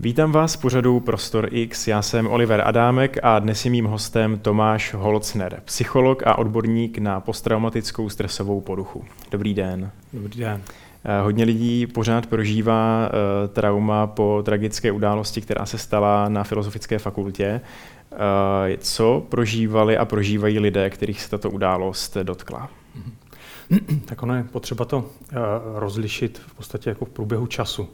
Vítám vás v pořadu Prostor X. Já jsem Oliver Adámek a dnes je mým hostem Tomáš Holcner, psycholog a odborník na posttraumatickou stresovou poruchu. Dobrý den. Dobrý den. Eh, hodně lidí pořád prožívá uh, trauma po tragické události, která se stala na Filozofické fakultě. Uh, co prožívali a prožívají lidé, kterých se tato událost dotkla? Tak ono je potřeba to rozlišit v podstatě jako v průběhu času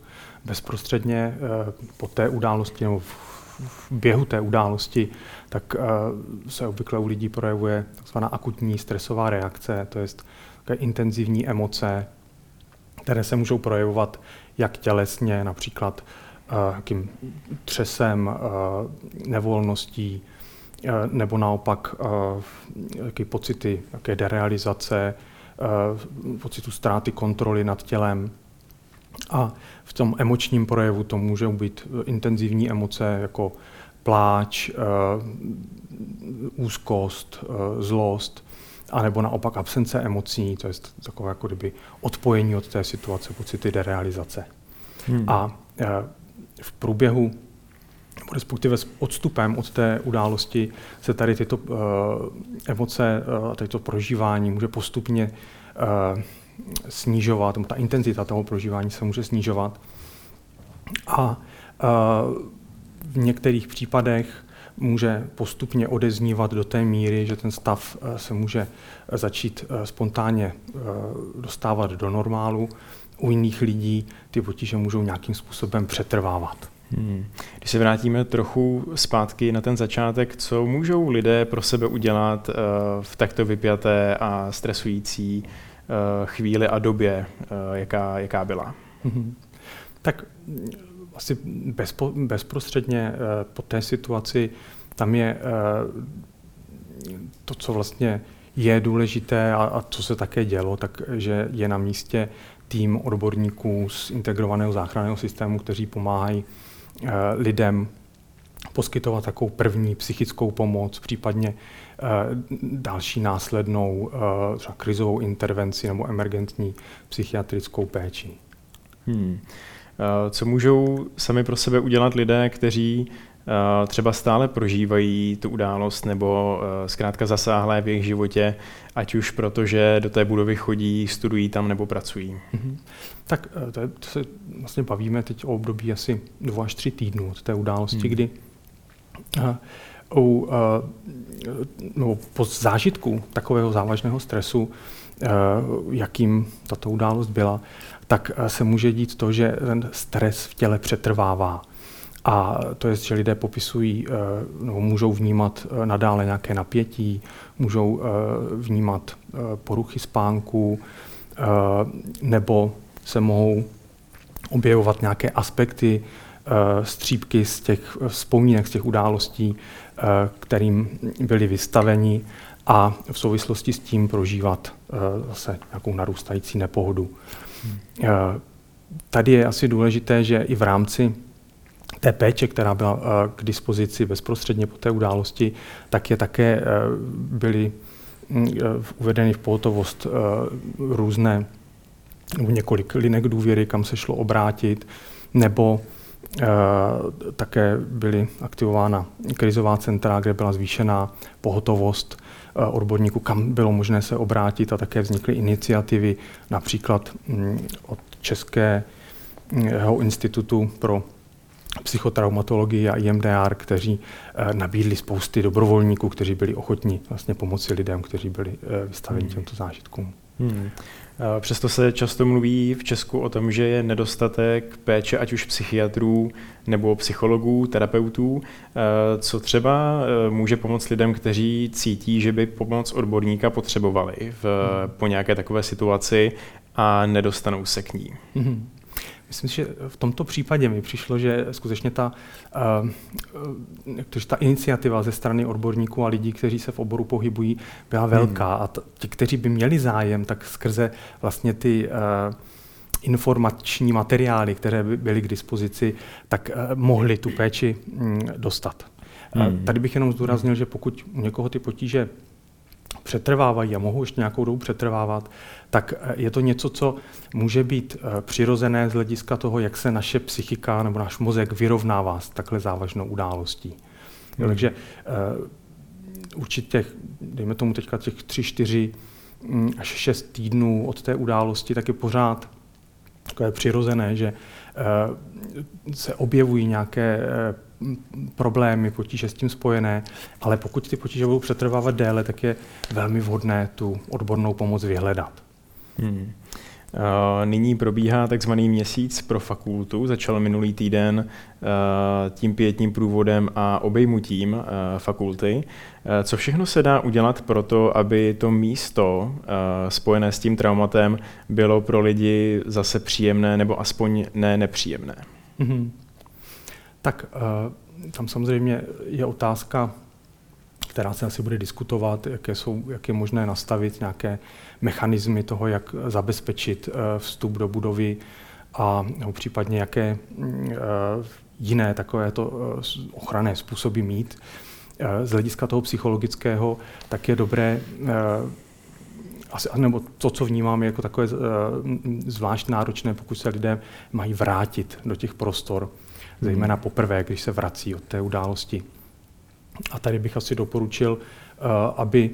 bezprostředně eh, po té události nebo v běhu té události, tak eh, se obvykle u lidí projevuje takzvaná akutní stresová reakce, to je intenzivní emoce, které se můžou projevovat jak tělesně, například jakým eh, třesem, nevolností, nebo naopak jaké pocity, jaké derealizace, pocitu ztráty kontroly nad tělem. A v tom emočním projevu to může být eh, intenzivní emoce jako pláč, eh, úzkost, eh, zlost, anebo naopak absence emocí, to je takové jako kdyby odpojení od té situace, pocity derealizace. Hmm. A v průběhu, respektive s odstupem od té události, se tady tyto emoce, tyto prožívání může postupně snižovat, ta intenzita toho prožívání se může snižovat. A v některých případech může postupně odeznívat do té míry, že ten stav se může začít spontánně dostávat do normálu. U jiných lidí ty potíže můžou nějakým způsobem přetrvávat. Hmm. Když se vrátíme trochu zpátky na ten začátek, co můžou lidé pro sebe udělat v takto vypjaté a stresující chvíli a době, eh, jaká, jaká byla. Mm-hmm. Tak asi bezpo, bezprostředně eh, po té situaci tam je to, co vlastně je důležité a, a co se také dělo, takže je na místě tým odborníků z integrovaného záchranného systému, kteří pomáhají lidem poskytovat takovou první psychickou pomoc, případně eh, další následnou eh, třeba krizovou intervenci nebo emergentní psychiatrickou péči. Hmm. Eh, co můžou sami pro sebe udělat lidé, kteří třeba stále prožívají tu událost nebo zkrátka zasáhlé v jejich životě, ať už protože do té budovy chodí, studují tam nebo pracují? Mm-hmm. Tak to, je, to se vlastně bavíme teď o období asi dvou až tři týdnů od té události, hmm. kdy u, no, po zážitku takového závažného stresu, jakým tato událost byla, tak se může dít to, že ten stres v těle přetrvává. A to je, že lidé popisují, no, můžou vnímat nadále nějaké napětí, můžou vnímat poruchy spánku, nebo se mohou objevovat nějaké aspekty Eh, střípky z těch vzpomínek, z těch událostí, eh, kterým byli vystaveni a v souvislosti s tím prožívat eh, zase nějakou narůstající nepohodu. Hmm. Tady je asi důležité, že i v rámci té péče, která byla k dispozici bezprostředně po té události, tak je také byly mm, uvedeny v pohotovost různé několik linek důvěry, kam se šlo obrátit, nebo Eh, také byly aktivována krizová centra, kde byla zvýšená pohotovost eh, odborníků, kam bylo možné se obrátit a také vznikly iniciativy například mm, od Českého institutu pro psychotraumatologii a IMDR, kteří eh, nabídli spousty dobrovolníků, kteří byli ochotní vlastně pomoci lidem, kteří byli vystaveni hmm. těmto zážitkům. Hmm. Přesto se často mluví v Česku o tom, že je nedostatek péče ať už psychiatrů nebo psychologů, terapeutů. Co třeba e, může pomoct lidem, kteří cítí, že by pomoc odborníka potřebovali v, po nějaké takové situaci a nedostanou se k ní? Mm-hmm. Myslím si, že v tomto případě mi přišlo, že skutečně ta, uh, ta iniciativa ze strany odborníků a lidí, kteří se v oboru pohybují, byla velká. Hmm. A t- ti, kteří by měli zájem, tak skrze vlastně ty uh, informační materiály, které by byly k dispozici, tak uh, mohli tu péči um, dostat. Hmm. Tady bych jenom zdůraznil, že pokud u někoho ty potíže přetrvávají a mohou ještě nějakou dobu přetrvávat, tak je to něco, co může být přirozené z hlediska toho, jak se naše psychika nebo náš mozek vyrovnává s takhle závažnou událostí. Hmm. Takže určitě, dejme tomu teďka těch tři, čtyři mm, až šest týdnů od té události, tak je pořád takové přirozené, že eh, se objevují nějaké eh, problémy, potíže s tím spojené, ale pokud ty potíže budou přetrvávat déle, tak je velmi vhodné tu odbornou pomoc vyhledat. Hmm. Nyní probíhá takzvaný měsíc pro fakultu. Začal minulý týden tím pětním průvodem a obejmutím fakulty. Co všechno se dá udělat pro to, aby to místo spojené s tím traumatem bylo pro lidi zase příjemné nebo aspoň ne nepříjemné? Mm-hmm. Tak tam samozřejmě je otázka, která se asi bude diskutovat, jaké jsou, jak je možné nastavit nějaké mechanismy toho, jak zabezpečit eh, vstup do budovy a nebo případně jaké mm, eh, jiné takovéto eh, ochranné způsoby mít. Z hlediska toho psychologického, tak je dobré asi, nebo to, co vnímám, je jako takové zvlášť náročné, pokud se lidé mají vrátit do těch prostor, zejména poprvé, když se vrací od té události. A tady bych asi doporučil, aby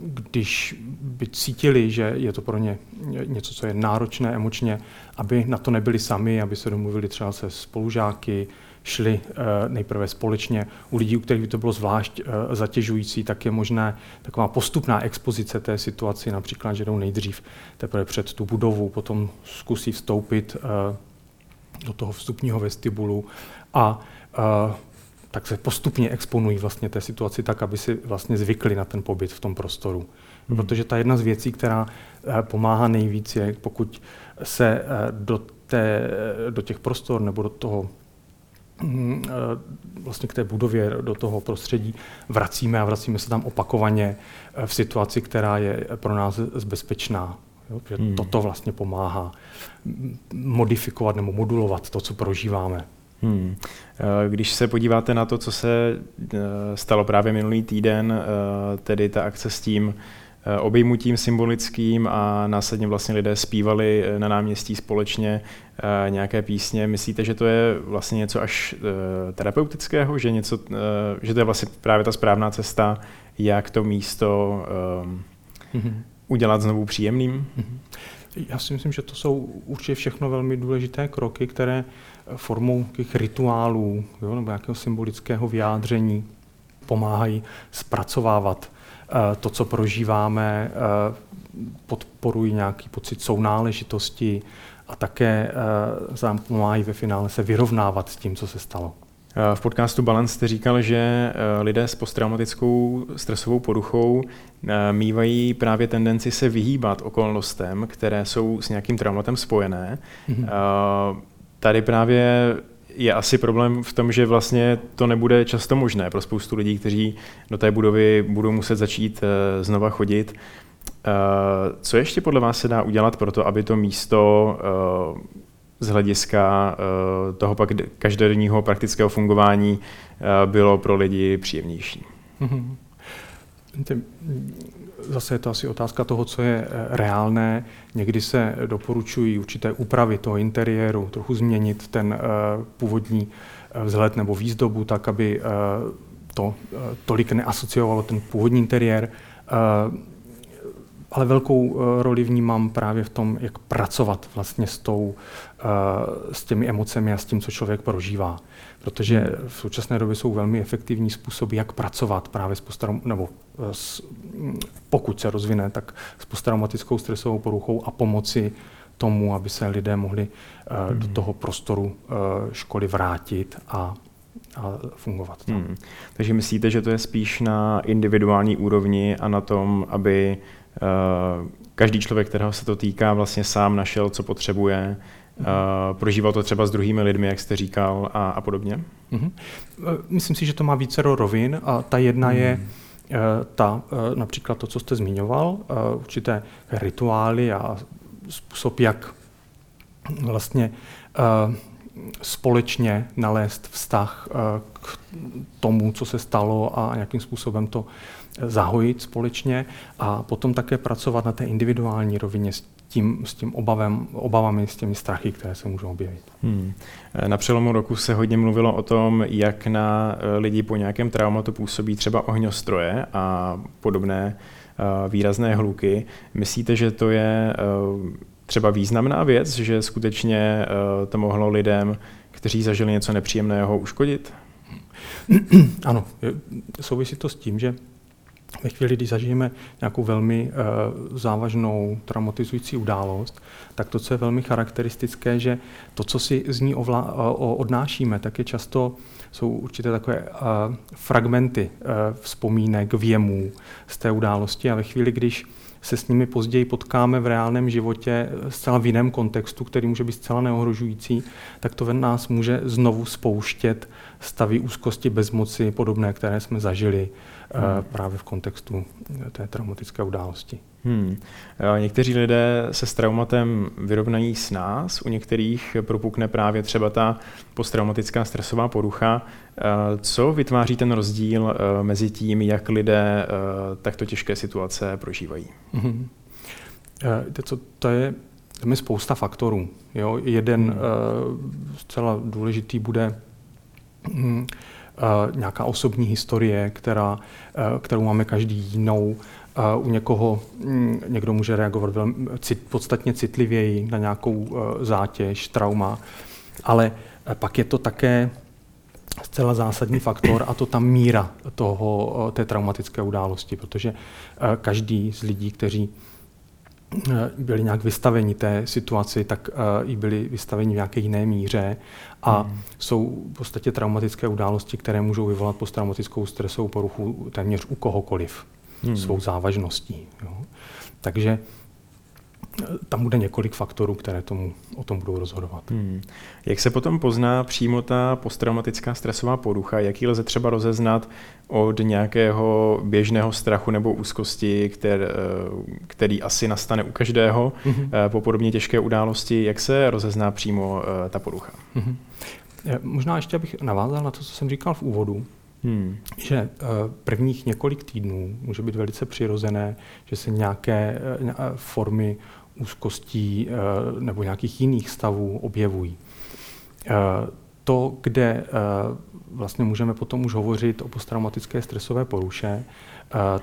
když by cítili, že je to pro ně něco, co je náročné emočně, aby na to nebyli sami, aby se domluvili třeba se spolužáky, šli uh, nejprve společně. U lidí, u kterých by to bylo zvlášť zatěžující, tak je možné taková postupná expozice té situaci, například, že jdou nejdřív teprve před tu budovu, potom zkusí vstoupit do toho vstupního vestibulu a tak se postupně exponují vlastně té situaci tak, aby si vlastně zvykli na ten pobyt v tom prostoru. Hmm. Protože ta jedna z věcí, která eh, pomáhá nejvíc, je pokud se eh, do, té, do těch prostor nebo do toho mm, vlastně k té budově, do toho prostředí vracíme a vracíme se tam opakovaně v situaci, která je pro nás bezpečná. Jo? hmm. Toto vlastně pomáhá modifikovat nebo modulovat to, co prožíváme. Hmm. Eh, když se podíváte na to, co se eh, stalo právě minulý týden, eh, tedy ta akce s tím obejmutím symbolickým a následně vlastně lidé zpívali na náměstí společně nějaké písně, myslíte, že to je vlastně něco až terapeutického, že, něco, že to je vlastně právě ta správná cesta, jak to místo mm-hmm. Udělat znovu příjemným? Mm-hmm. Já si myslím, že to jsou určitě všechno velmi důležité kroky, které formou těch rituálů jo, nebo nějakého symbolického vyjádření pomáhají zpracovávat uh, to, co prožíváme, uh, podporují nějaký pocit sounáležitosti a také uh, pomáhají ve finále se vyrovnávat s tím, co se stalo. V podcastu Balance jste říkal, že lidé s posttraumatickou stresovou poruchou mývají právě tendenci se vyhýbat okolnostem, které jsou s nějakým traumatem spojené. Mm-hmm tady právě je asi problém v tom, že vlastně to nebude často možné pro spoustu lidí, kteří do té budovy budou muset začít znova chodit. Co ještě podle vás se dá udělat pro to, aby to místo z hlediska toho pak každodenního praktického fungování bylo pro lidi příjemnější? Mm-hmm zase je to asi otázka toho, co je eh, reálné. Někdy se doporučují určité úpravy toho interiéru, trochu změnit ten eh, původní eh, vzhled nebo výzdobu tak, aby to tolik neasociovalo ten původní interiér. Ale velkou roli vnímám právě v tom, jak pracovat vlastně s, tou, s těmi emocemi a s tím, co člověk prožívá protože v současné době jsou velmi efektivní způsoby, jak pracovat právě s postarom, nebo eh, s, pokud se rozvine, tak s posttraumatickou stresovou poruchou a pomoci tomu, aby se lidé mohli uh, do hmm. toho prostoru uh, školy vrátit a a fungovat tam. Hmm. Takže myslíte, že to je spíš na individuální úrovni a na tom, aby každý člověk, kterého se to týká, vlastně sám našel, co potřebuje, Uh, prožíval to třeba s druhými lidmi, jak jste říkal, a, a podobně? Uh-huh. Myslím si, že to má více rovin a ta jedna uh-huh. je uh, ta, uh, například to, co jste zmiňoval, určité rituály a způsob, jak vlastně společně nalézt vztah k tomu, co se stalo a nějakým způsobem to zahojit společně a potom také pracovat na té individuální rovině s tím, s tím obavem, obavami, s těmi strachy, které se můžou objevit. Hmm. Na přelomu roku se hodně mluvilo o tom, jak na eh, lidi po nějakém traumatu působí třeba ohňostroje a podobné eh, výrazné hluky. Myslíte, že to je eh, třeba významná věc, že skutečně to mohlo lidem, kteří zažili něco nepříjemného, uškodit? Ano, souvisí to s tím, že ve chvíli, kdy zažijeme nějakou velmi uh, závažnou traumatizující událost, tak to, co je velmi charakteristické, že to, co si z ní ovla, uh, odnášíme, tak je často jsou určité takové uh, fragmenty uh, vzpomínek, věmů z té události. A ve chvíli, když se s nimi později potkáme v reálném životě zcela v jiném kontextu, který může být zcela neohrožující, tak to ve nás může znovu spouštět stavy úzkosti, bezmoci, podobné, které jsme zažili hmm. právě v kontextu té traumatické události. Hmm. Někteří lidé se s traumatem vyrovnají s nás, u některých propukne právě třeba ta posttraumatická stresová porucha. Co vytváří ten rozdíl mezi tím, jak lidé takto těžké situace prožívají? Hmm. To, to je tam je spousta faktorů. Jo? Jeden hmm. zcela důležitý bude Eh, nějaká osobní historie, která, eh, kterou máme každý jinou. Eh, u někoho hm, někdo může reagovat velmi, cit, podstatně citlivěji na nějakou zátěž, trauma, ale pak je to také zcela zásadní faktor a to ta míra toho, té traumatické události, protože každý z lidí, kteří Eh, byli nějak vystaveni té situaci, tak i byli vystaveni v nějaké jiné míře a hmm. jsou v podstatě traumatické události, které můžou vyvolat posttraumatickou stresovou poruchu téměř u kohokoliv hmm. svou závažností. Jo. Takže tam bude několik faktorů, které tomu, o tom budou rozhodovat. Hmm. Jak se potom pozná přímo ta posttraumatická stresová porucha? Jaký lze třeba rozeznat od nějakého běžného strachu nebo úzkosti, který, který asi nastane u každého hmm. po podobně těžké události? Jak se rozezná přímo eh, ta porucha? Hmm. Možná ještě abych navázal na to, co jsem říkal v úvodu, Hmm. Že uh, prvních několik týdnů může být velice přirozené, že se nějaké uh, formy úzkostí eh, nebo nějakých jiných stavů objevují. Eh, to, kde eh, vlastně můžeme potom už hovořit o posttraumatické stresové poruše,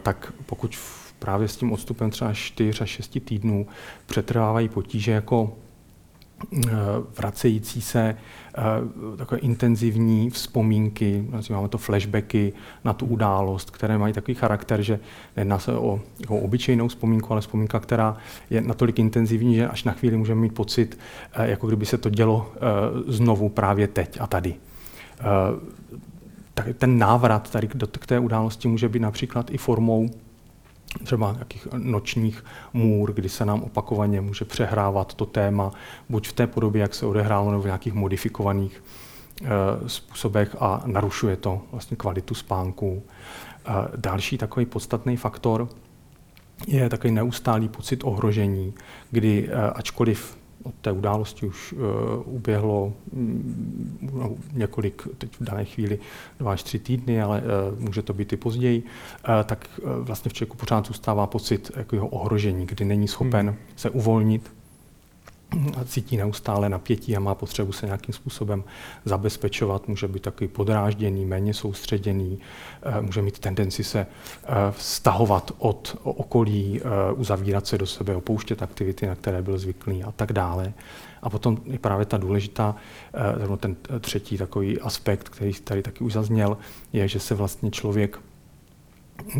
tak pokud právě s tím odstupem třeba 4 až 6 týdnů přetrvávají potíže jako vracející se Eh, takové intenzivní vzpomínky, nazýváme to flashbacky na tu událost, které mají takový charakter, že nejedná se o, o obyčejnou vzpomínku, ale vzpomínka, která je natolik intenzivní, že až na chvíli můžeme mít pocit, eh, jako kdyby se to dělo eh, znovu právě teď a tady. Tak ten návrat tady k té události může být například i formou třeba nějakých nočních můr, kdy se nám opakovaně může přehrávat to téma, buď v té podobě, jak se odehrálo, nebo v nějakých modifikovaných e, způsobech a narušuje to vlastně kvalitu spánku. E, další takový podstatný faktor je takový neustálý pocit ohrožení, kdy e, ačkoliv od té události už uh, uběhlo mm, no, několik, teď v dané chvíli dva až tři týdny, ale uh, může to být i později, uh, tak uh, vlastně v člověku pořád zůstává pocit jako jeho ohrožení, kdy není schopen hmm. se uvolnit cítí neustále napětí a má potřebu se nějakým způsobem zabezpečovat, může být takový podrážděný, méně soustředěný, eh, může mít tendenci se eh, stahovat od okolí, eh, uzavírat se do sebe, opouštět aktivity, na které byl zvyklý a tak dále. A potom je právě ta důležitá, ten třetí takový aspekt, který tady taky už zazněl, je, že se vlastně člověk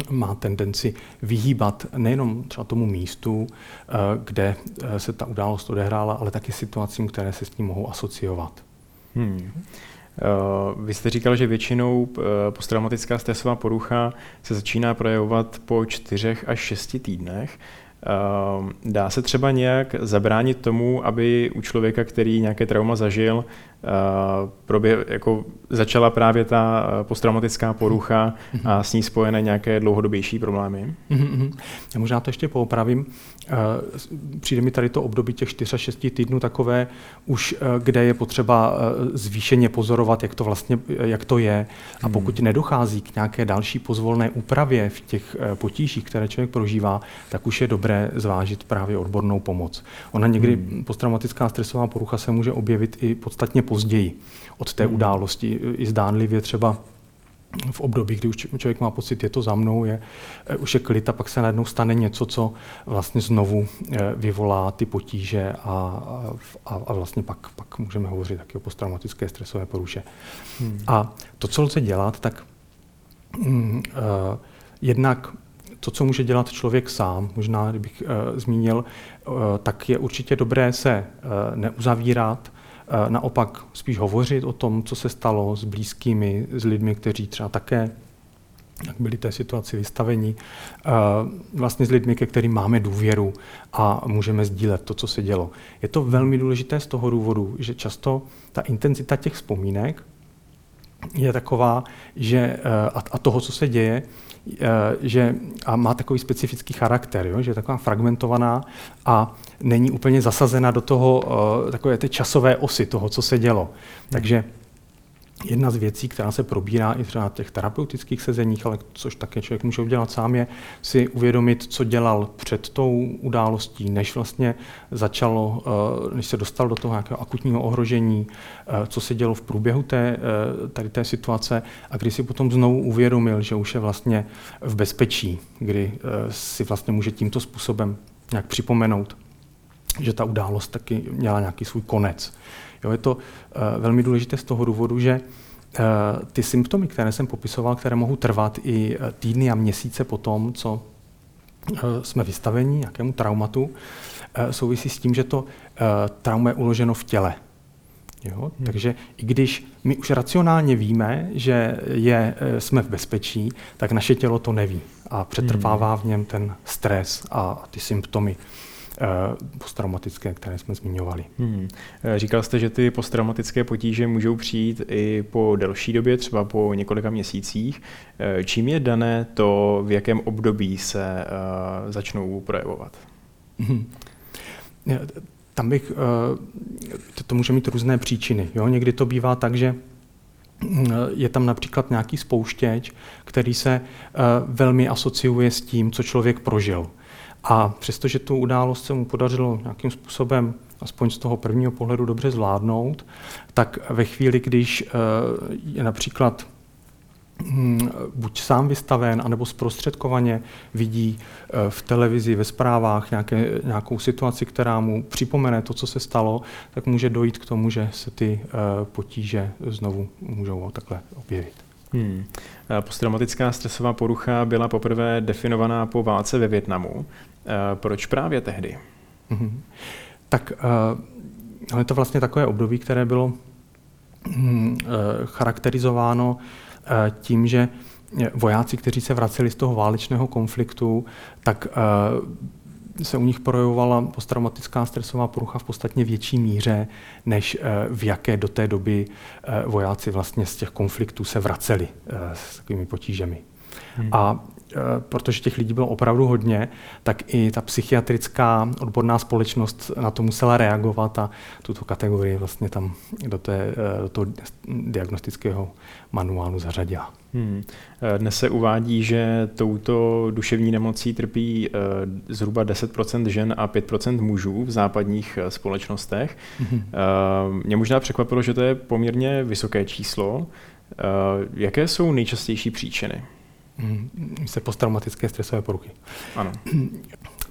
má tendenci vyhýbat nejenom třeba tomu místu, eh, kde eh, se ta událost odehrála, ale taky situacím, které se s ním mohou asociovat. Hmm. Uh, vy jste říkal, že většinou posttraumatická stresová porucha se začíná projevovat po čtyřech až šesti týdnech. Dá se třeba nějak zabránit tomu, aby u člověka, který nějaké trauma zažil, probě, jako začala právě ta posttraumatická porucha a s ní spojené nějaké dlouhodobější problémy? Mm-hmm. Já možná to ještě poopravím. Přijde mi tady to období těch 4 až 6 týdnů takové už, kde je potřeba zvýšeně pozorovat, jak to vlastně, jak to je. A pokud nedochází k nějaké další pozvolné úpravě v těch potížích, které člověk prožívá, tak už je dobré zvážit právě odbornou pomoc. Ona někdy, hmm. posttraumatická stresová porucha se může objevit i podstatně později od té hmm. události, i zdánlivě třeba v období, kdy už člověk má pocit, je to za mnou, je, eh, už je klid a pak se najednou stane něco, co vlastně znovu eh, vyvolá ty potíže a, a, a vlastně pak, pak můžeme hovořit taky o posttraumatické stresové poruše. Hmm. A to, co lze dělat, tak mm, uh, jednak to, co může dělat člověk sám, možná kdybych uh, zmínil, uh, tak je určitě dobré se uh, neuzavírat, naopak spíš hovořit o tom, co se stalo s blízkými, s lidmi, kteří třeba také jak byli té situaci vystaveni, vlastně s lidmi, ke kterým máme důvěru a můžeme sdílet to, co se dělo. Je to velmi důležité z toho důvodu, že často ta intenzita těch vzpomínek je taková, že a toho, co se děje, Eh, že a má takový specifický charakter, jo, že je taková fragmentovaná a není úplně zasazena do toho uh, takové té časové osy toho, co se dělo. Takže Jedna z věcí, která se probírá i třeba na těch terapeutických sezeních, ale což také člověk může udělat sám, je si uvědomit, co dělal před tou událostí, než vlastně začalo, eh, než se dostal do toho nějakého akutního ohrožení, eh, co se dělo v průběhu té, eh, tady té situace a kdy si potom znovu uvědomil, že už je vlastně v bezpečí, kdy si vlastně může tímto způsobem nějak připomenout, že ta událost taky měla nějaký svůj konec. Jo, je to uh, velmi důležité z toho důvodu, že uh, ty symptomy, které jsem popisoval, které mohou trvat i eh, týdny a měsíce po tom, co jsme vystaveni nějakému traumatu, souvisí s tím, že to trauma je uloženo v těle. Jo? Hmm. Takže i když my už racionálně víme, že je, jsme v bezpečí, tak naše tělo to neví a přetrvává hmm. v něm ten stres a ty symptomy. Eh, posttraumatické, které jsme zmiňovali. Hmm. Eh, říkal jste, že ty posttraumatické potíže můžou přijít i po delší době, třeba po několika měsících. Eh, čím je dané to, v jakém období se začnou projevovat? Hmm. Tam bych, to, to může mít různé příčiny. Jo? Někdy to bývá tak, že je tam například nějaký spouštěč, který se velmi asociuje s tím, co člověk prožil. A přestože tu událost se mu podařilo nějakým způsobem, aspoň z toho prvního pohledu, dobře zvládnout, tak ve chvíli, když eh, je například hm, buď sám vystaven, anebo zprostředkovaně vidí eh, v televizi, ve zprávách nějaké, nějakou situaci, která mu připomene to, co se stalo, tak může dojít k tomu, že se ty eh, potíže znovu můžou takhle objevit. Hmm. Posttraumatická stresová porucha byla poprvé definovaná po válce ve Větnamu. Proč právě tehdy? Hmm. Tak ale to vlastně takové období, které bylo hmm, charakterizováno tím, že vojáci, kteří se vraceli z toho válečného konfliktu, tak se u nich projevovala posttraumatická stresová porucha v podstatně větší míře, než eh, v jaké do té doby eh, vojáci vlastně z těch konfliktů se vraceli eh, s takovými potížemi. Hmm. A protože těch lidí bylo opravdu hodně, tak i ta psychiatrická odborná společnost na to musela reagovat a tuto kategorii vlastně tam do, té, do toho diagnostického manuálu zařadila. Hmm. Dnes se uvádí, že touto duševní nemocí trpí eh, zhruba 10% žen a 5% mužů v západních eh, společnostech. Hmm. Mě možná překvapilo, že to je poměrně vysoké číslo. Jaké jsou nejčastější příčiny? Hmm. Se posttraumatické stresové poruchy. Ano.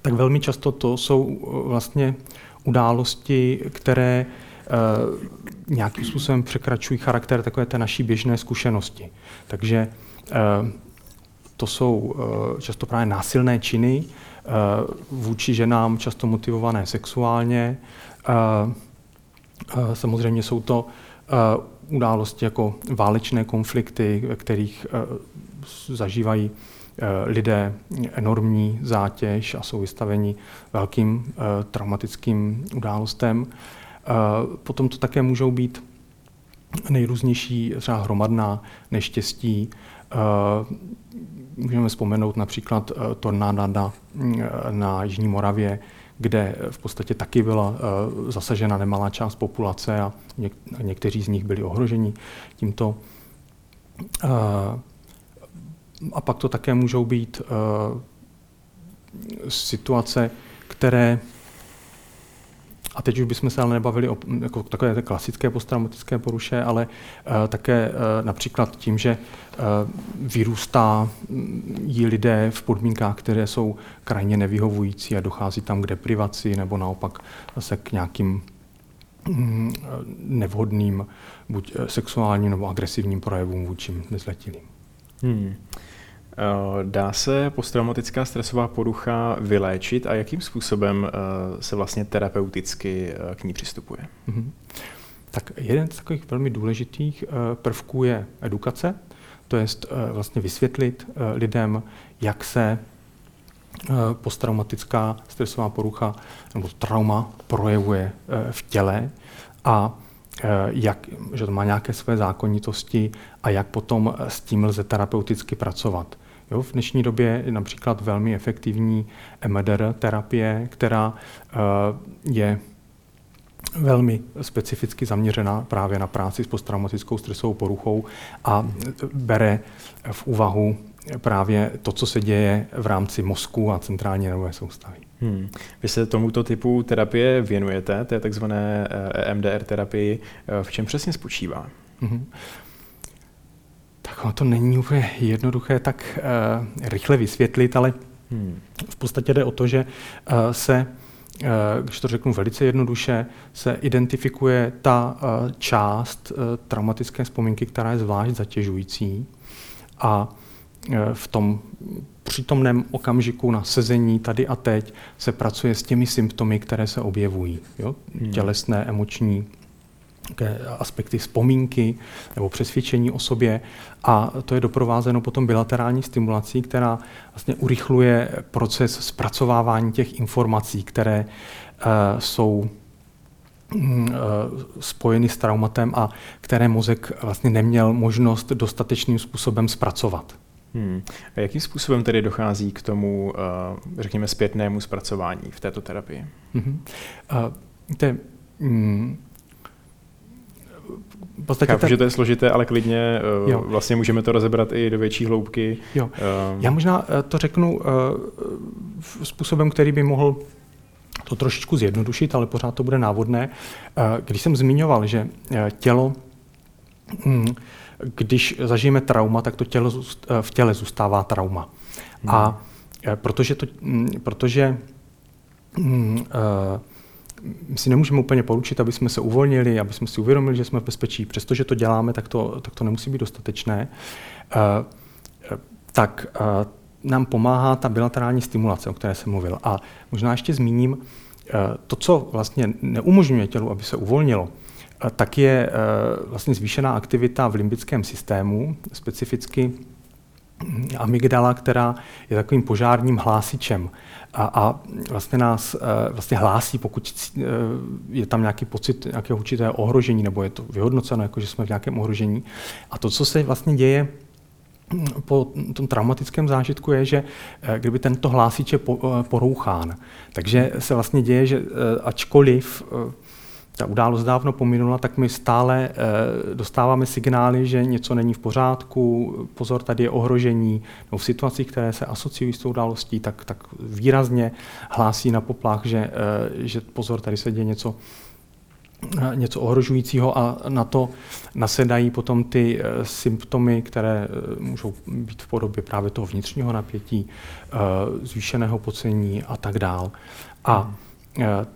Tak velmi často to jsou vlastně události, které nějakým způsobem překračují charakter takové té naší běžné zkušenosti. Takže eh, to jsou eh, často právě násilné činy eh, vůči ženám, často motivované sexuálně. Samozřejmě jsou to události jako válečné konflikty, ve kterých zažívají lidé enormní zátěž a jsou vystaveni velkým traumatickým událostem. Potom to také můžou být nejrůznější třeba hromadná neštěstí. Můžeme vzpomenout například tornáda na, na Jižní Moravě, kde v podstatě taky byla zasažena nemalá část populace a někteří z nich byli ohroženi tímto. A pak to také můžou být situace, které a teď už bychom se ale nebavili o jako takové té klasické posttraumatické poruše, ale uh, také uh, například tím, že uh, vyrůstá mm, jí lidé v podmínkách, které jsou krajně nevyhovující a dochází tam k deprivaci nebo naopak zase k nějakým mm, nevhodným buď sexuálním nebo agresivním projevům vůči nezletilým. Hmm. Eh, dá se posttraumatická stresová porucha vyléčit a jakým způsobem eh, se vlastně terapeuticky eh, k ní přistupuje? Mm-hmm. Tak jeden z takových velmi důležitých prvků je edukace, to je vlastně vysvětlit lidem, jak se posttraumatická stresová porucha nebo trauma projevuje v těle a jak, že to má nějaké své zákonitosti a jak potom s tím lze terapeuticky pracovat. Jo, v dnešní době je například velmi efektivní MDR terapie, která uh, je velmi specificky zaměřená právě na práci s posttraumatickou stresovou poruchou a bere v úvahu právě to, co se děje v rámci mozku a centrální nervové soustavy. Hmm. Vy se tomuto typu terapie věnujete, té takzvané EMDR terapii. V čem přesně spočívá? Hmm. Tak to není úplně jednoduché tak uh, rychle vysvětlit, ale hmm. v podstatě jde o to, že uh, se, uh, když to řeknu velice jednoduše, se identifikuje ta uh, část uh, traumatické vzpomínky, která je zvlášť zatěžující a v tom přítomném okamžiku na sezení tady a teď se pracuje s těmi symptomy, které se objevují. Jo? Hmm. Tělesné, emoční, aspekty vzpomínky nebo přesvědčení o sobě a to je doprovázeno potom bilaterální stimulací, která vlastně urychluje proces zpracovávání těch informací, které uh, jsou mm, eh, spojeny s traumatem a které mozek vlastně neměl možnost dostatečným způsobem zpracovat. Hmm. A jakým způsobem tedy dochází k tomu, eh, řekněme, zpětnému zpracování v této terapii? Hmm. Uh, te, mm, v podstatě Chápu, ten... že to je složité, ale klidně uh, jo. vlastně můžeme to rozebrat i do větší hloubky. Jo. Uh, Já možná to řeknu uh, způsobem, který by mohl to trošičku zjednodušit, ale pořád to bude návodné. Když jsem zmiňoval, že tělo, um, když zažijeme trauma, tak to tělo uh, v těle zůstává trauma. Hmm. A uh, protože, to, um, protože um, uh, si nemůžeme úplně poručit, aby jsme se uvolnili, aby jsme si uvědomili, že jsme v bezpečí. Přestože to děláme, tak to, tak to nemusí být dostatečné. Uh, tak uh, nám pomáhá ta bilaterální stimulace, o které jsem mluvil. A možná ještě zmíním, uh, to, co vlastně neumožňuje tělu, aby se uvolnilo, tak je vlastně zvýšená aktivita v limbickém systému, specificky amygdala, která je takovým požárním hlásičem a, a vlastně nás eh, vlastně hlásí, pokud eh, je tam nějaký pocit nějakého určitého ohrožení, nebo je to vyhodnoceno, jako že jsme v nějakém ohrožení. A to, co se vlastně děje hm, po tom traumatickém zážitku je, že eh, kdyby tento hlásič je porouchán, takže se vlastně děje, že ačkoliv ta událost dávno pominula, tak my stále e, dostáváme signály, že něco není v pořádku, pozor, tady je ohrožení, no v situacích, které se asociují s tou událostí, tak, tak výrazně hlásí na poplach, že, e, že pozor, tady se děje něco, e, něco ohrožujícího a na to nasedají potom ty symptomy, které můžou být v podobě právě toho vnitřního napětí, zvýšeného pocení a tak dál. A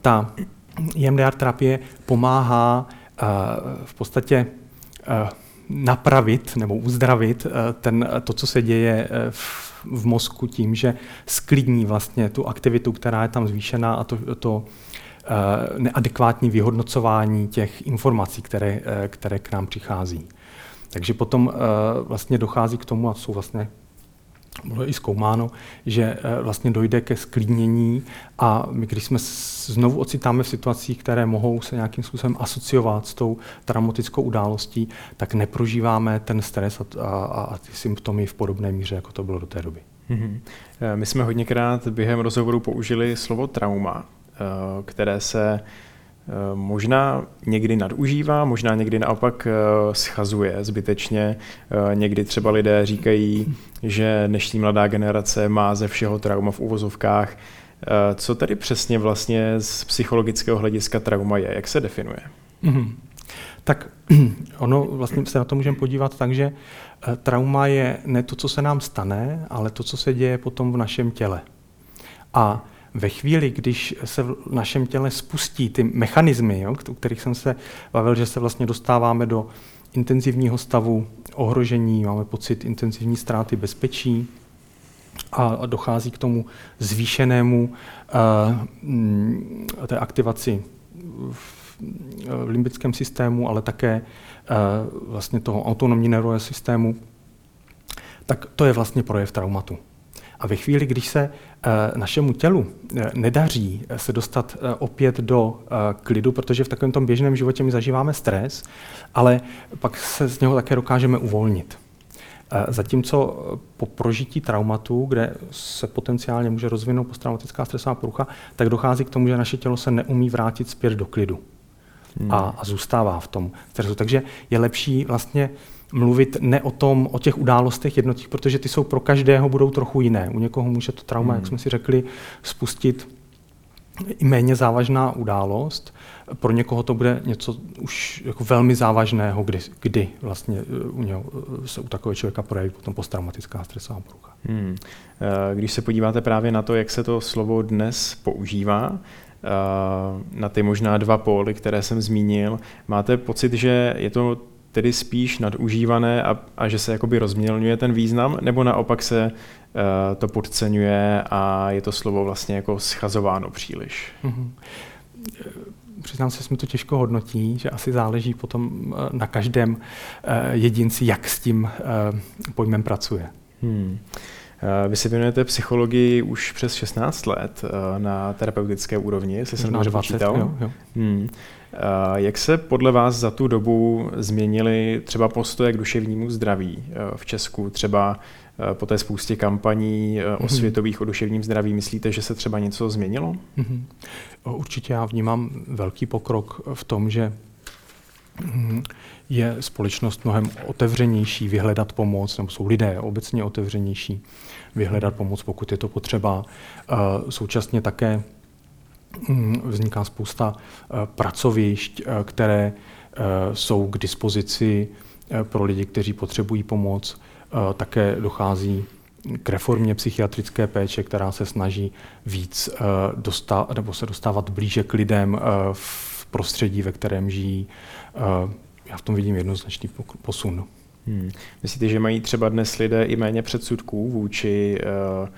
ta EMDR terapie pomáhá uh, v podstatě uh, napravit nebo uzdravit uh, ten, to, co se děje v, v mozku tím, že sklidní vlastně tu aktivitu, která je tam zvýšená a to, to neadekvátní vyhodnocování těch informací, které, které k nám přichází. Takže potom vlastně dochází k tomu, a jsou vlastně bylo i zkoumáno, že eh, vlastně dojde ke sklidnění a my, když jsme znovu ocitáme v situacích, které mohou se nějakým způsobem asociovat s tou traumatickou událostí, tak neprožíváme ten stres a, a, a ty symptomy v podobné míře, jako to bylo do té doby. Mm-hmm. My jsme hodněkrát během rozhovoru použili slovo trauma, které se Eh, možná někdy nadužívá, možná někdy naopak eh, schazuje zbytečně. Eh, někdy třeba lidé říkají, že dnešní mladá generace má ze všeho trauma v uvozovkách. Co tedy přesně vlastně z psychologického hlediska trauma je? Jak se definuje? Mm-hmm. Tak ono vlastně se na to můžeme podívat tak, že trauma je ne to, co se nám stane, ale to, co se děje potom v našem těle. A ve chvíli, když se v našem těle spustí ty mechanismy, jo, o kterých jsem se bavil, že se vlastně dostáváme do intenzivního stavu ohrožení, máme pocit intenzivní ztráty bezpečí a dochází k tomu zvýšenému uh, té aktivaci v, v limbickém systému, ale také uh, vlastně toho autonomní nervového systému, tak to je vlastně projev traumatu. A ve chvíli, když se eh, našemu tělu eh, nedaří eh, se dostat opět do klidu, protože v takovém tom běžném životě my zažíváme stres, ale pak se z něho také dokážeme uvolnit. Zatímco po prožití traumatu, kde se potenciálně může rozvinout posttraumatická stresová porucha, tak dochází k tomu, že naše tělo se neumí vrátit zpět do klidu. Hmm. A, a zůstává v tom stresu. Takže je lepší vlastně mluvit ne o tom, o těch událostech jednotých, protože ty jsou pro každého budou trochu jiné. U někoho může to trauma, hmm. jak jsme si řekli, spustit i méně závažná událost. Pro někoho to bude něco už jako velmi závažného, kdy, kdy vlastně eh, u něho eh, se u takového člověka projeví potom posttraumatická stresová porucha. Hmm. Eh, když se podíváte právě na to, jak se to slovo dnes používá, na ty možná dva póly, které jsem zmínil, máte pocit, že je to tedy spíš nadužívané a, a že se jakoby rozmělňuje ten význam, nebo naopak se uh, to podceňuje a je to slovo vlastně jako schazováno příliš? Mm-hmm. Přiznám se, že mi to těžko hodnotí, že asi záleží potom eh, na každém jedinci, jak s tím pojmem pracuje. Hmm. Vy se věnujete psychologii už přes 16 let na terapeutické úrovni, jestli jsem dobře počítal. Jo, jo. Hmm. Jak se podle vás za tu dobu změnily třeba postoje k duševnímu zdraví eh, v Česku, třeba eh, po té spoustě kampaní eh, mhm. osvětových o duševním zdraví? Myslíte, že se třeba něco změnilo? Mhm. Určitě já vnímám velký pokrok v tom, že hm, je společnost mnohem otevřenější vyhledat pomoc, nebo jsou lidé obecně otevřenější vyhledat pomoc, pokud je to potřeba. Současně také Mm, vzniká spousta eh, pracovišť, eh, které eh, jsou k dispozici pro lidi, kteří potřebují pomoc. Také dochází k reformě psychiatrické péče, která se snaží víc dostat, nebo se dostávat blíže k lidem v prostředí, ve kterém žijí. Já v tom vidím jednoznačný posun. Hmm. Myslíte, že mají třeba dnes lidé i méně předsudků vůči uh,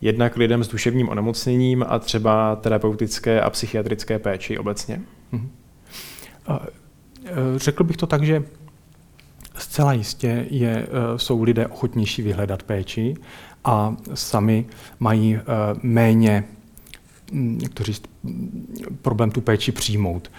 jednak lidem s duševním onemocněním a třeba terapeutické a psychiatrické péči obecně? Mhm. E, řekl bych to tak, že zcela jistě je, e, jsou lidé ochotnější vyhledat péči a sami mají méně jak to říct, problém tu péči přijmout.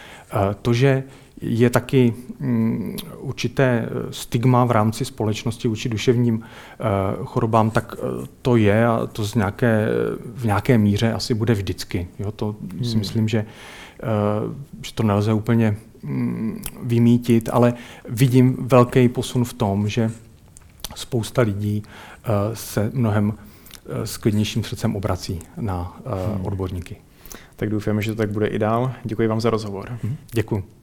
To, že je taky mm, určité stigma v rámci společnosti vůči duševním eh, chorobám, tak eh, to je a to z nějaké, v nějaké míře asi bude vždycky. Jo, to hmm. si myslím, že, eh, že to nelze úplně mm, vymítit, ale vidím velký posun v tom, že spousta lidí se mnohem s klidnějším srdcem obrací na hmm. odborníky. Tak doufáme, že to tak bude i dál. Děkuji vám za rozhovor. Děkuji.